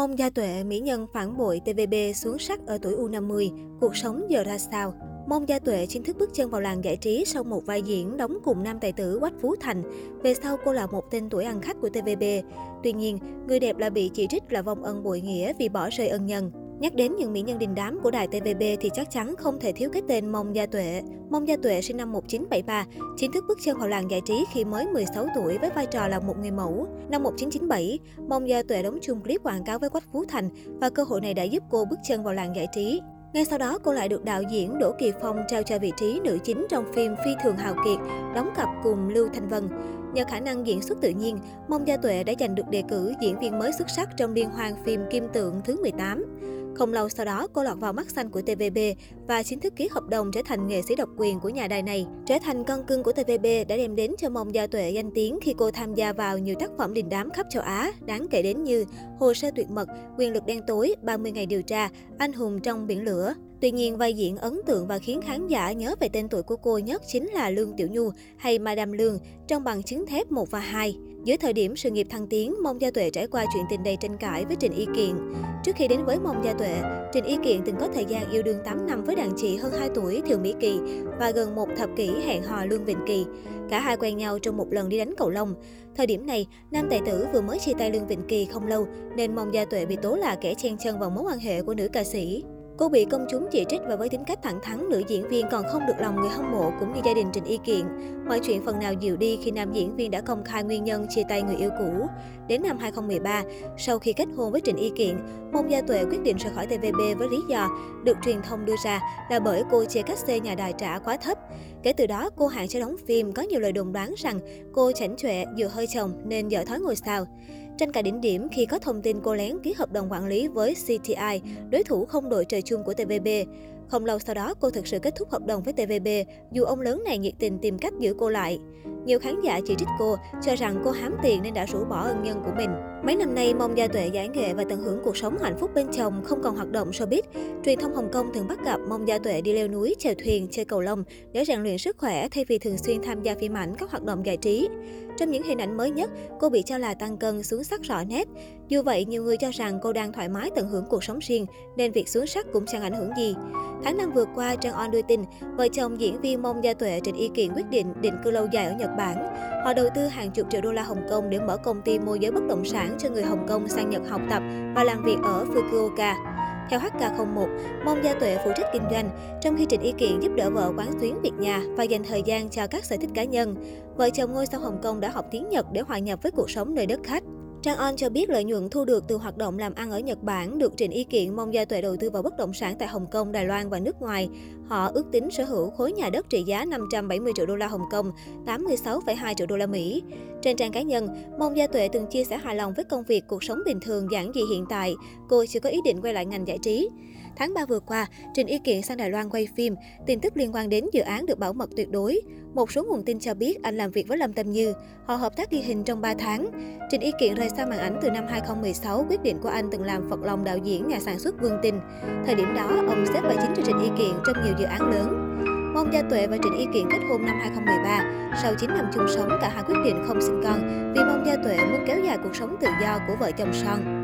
Mông Gia Tuệ, mỹ nhân phản bội TVB xuống sắc ở tuổi U50, cuộc sống giờ ra sao? Mông Gia Tuệ chính thức bước chân vào làng giải trí sau một vai diễn đóng cùng nam tài tử Quách Phú Thành. Về sau cô là một tên tuổi ăn khách của TVB. Tuy nhiên, người đẹp là bị chỉ trích là vong ân bội nghĩa vì bỏ rơi ân nhân. Nhắc đến những mỹ nhân đình đám của đài TVB thì chắc chắn không thể thiếu cái tên Mông Gia Tuệ. Mông Gia Tuệ sinh năm 1973, chính thức bước chân vào làng giải trí khi mới 16 tuổi với vai trò là một người mẫu. Năm 1997, Mông Gia Tuệ đóng chung clip quảng cáo với Quách Phú Thành và cơ hội này đã giúp cô bước chân vào làng giải trí. Ngay sau đó, cô lại được đạo diễn Đỗ Kỳ Phong trao cho vị trí nữ chính trong phim Phi Thường Hào Kiệt, đóng cặp cùng Lưu Thanh Vân. Nhờ khả năng diễn xuất tự nhiên, Mông Gia Tuệ đã giành được đề cử diễn viên mới xuất sắc trong liên hoan phim Kim Tượng thứ 18. Không lâu sau đó, cô lọt vào mắt xanh của TVB và chính thức ký hợp đồng trở thành nghệ sĩ độc quyền của nhà đài này. Trở thành con cưng của TVB đã đem đến cho Mông Gia Tuệ danh tiếng khi cô tham gia vào nhiều tác phẩm đình đám khắp châu Á, đáng kể đến như Hồ sơ tuyệt mật, Quyền lực đen tối, 30 ngày điều tra, Anh hùng trong biển lửa. Tuy nhiên, vai diễn ấn tượng và khiến khán giả nhớ về tên tuổi của cô nhất chính là Lương Tiểu Nhu hay Madame Lương trong bằng chứng thép 1 và 2. Dưới thời điểm sự nghiệp thăng tiến, Mông Gia Tuệ trải qua chuyện tình đầy tranh cãi với Trình Y Kiện. Trước khi đến với Mông Gia Tuệ, Trình Y Kiện từng có thời gian yêu đương 8 năm với đàn chị hơn 2 tuổi Thiều Mỹ Kỳ và gần một thập kỷ hẹn hò Lương Vịnh Kỳ. Cả hai quen nhau trong một lần đi đánh cầu lông. Thời điểm này, nam tài tử vừa mới chia tay Lương Vịnh Kỳ không lâu, nên Mông Gia Tuệ bị tố là kẻ chen chân vào mối quan hệ của nữ ca sĩ. Cô bị công chúng chỉ trích và với tính cách thẳng thắn, nữ diễn viên còn không được lòng người hâm mộ cũng như gia đình Trình Y Kiện. Mọi chuyện phần nào dịu đi khi nam diễn viên đã công khai nguyên nhân chia tay người yêu cũ. Đến năm 2013, sau khi kết hôn với Trịnh Y Kiện, Mông Gia Tuệ quyết định rời khỏi TVB với lý do được truyền thông đưa ra là bởi cô chia cách xê nhà đài trả quá thấp. Kể từ đó, cô hạn chế đóng phim có nhiều lời đồn đoán rằng cô chảnh chọe vừa hơi chồng nên dở thói ngồi sao. Tranh cãi đỉnh điểm khi có thông tin cô lén ký hợp đồng quản lý với CTI, đối thủ không đội trời chung của TVB. Không lâu sau đó, cô thực sự kết thúc hợp đồng với TVB, dù ông lớn này nhiệt tình tìm cách giữ cô lại. Nhiều khán giả chỉ trích cô, cho rằng cô hám tiền nên đã rũ bỏ ân nhân của mình. Mấy năm nay, Mong Gia Tuệ giải nghệ và tận hưởng cuộc sống hạnh phúc bên chồng, không còn hoạt động showbiz. Truyền thông Hồng Kông thường bắt gặp Mong Gia Tuệ đi leo núi, chèo thuyền, chơi cầu lông để rèn luyện sức khỏe thay vì thường xuyên tham gia phim ảnh các hoạt động giải trí. Trong những hình ảnh mới nhất, cô bị cho là tăng cân xuống sắc rõ nét. Dù vậy, nhiều người cho rằng cô đang thoải mái tận hưởng cuộc sống riêng, nên việc xuống sắc cũng chẳng ảnh hưởng gì. Tháng năm vừa qua, Trang On đưa tin, vợ chồng diễn viên Mông Gia Tuệ trình ý Kiện quyết định định cư lâu dài ở Nhật Bản. Họ đầu tư hàng chục triệu đô la Hồng Kông để mở công ty môi giới bất động sản cho người Hồng Kông sang Nhật học tập và làm việc ở Fukuoka. Theo HK01, Mông Gia Tuệ phụ trách kinh doanh, trong khi Trịnh Y Kiện giúp đỡ vợ quán xuyến việc nhà và dành thời gian cho các sở thích cá nhân. Vợ chồng ngôi sao Hồng Kông đã học tiếng Nhật để hòa nhập với cuộc sống nơi đất khách. Trang On cho biết lợi nhuận thu được từ hoạt động làm ăn ở Nhật Bản được Trịnh Y Kiện mong Gia Tuệ đầu tư vào bất động sản tại Hồng Kông, Đài Loan và nước ngoài. Họ ước tính sở hữu khối nhà đất trị giá 570 triệu đô la Hồng Kông, 86,2 triệu đô la Mỹ. Trên trang cá nhân, Mông Gia Tuệ từng chia sẻ hài lòng với công việc, cuộc sống bình thường giản dị hiện tại. Cô chưa có ý định quay lại ngành giải trí. Tháng 3 vừa qua, Trình Y Kiện sang Đài Loan quay phim. Tin tức liên quan đến dự án được bảo mật tuyệt đối. Một số nguồn tin cho biết anh làm việc với Lâm Tâm Như. Họ hợp tác ghi hình trong 3 tháng. Trình Y Kiện rời xa màn ảnh từ năm 2016, quyết định của anh từng làm phật lòng đạo diễn nhà sản xuất Vương tình. Thời điểm đó, ông xếp vai chính cho Trình Y Kiện trong nhiều dự án lớn. Mong Gia Tuệ và Trịnh Y Kiện kết hôn năm 2013. Sau 9 năm chung sống, cả hai quyết định không sinh con vì Mong Gia Tuệ muốn kéo dài cuộc sống tự do của vợ chồng son.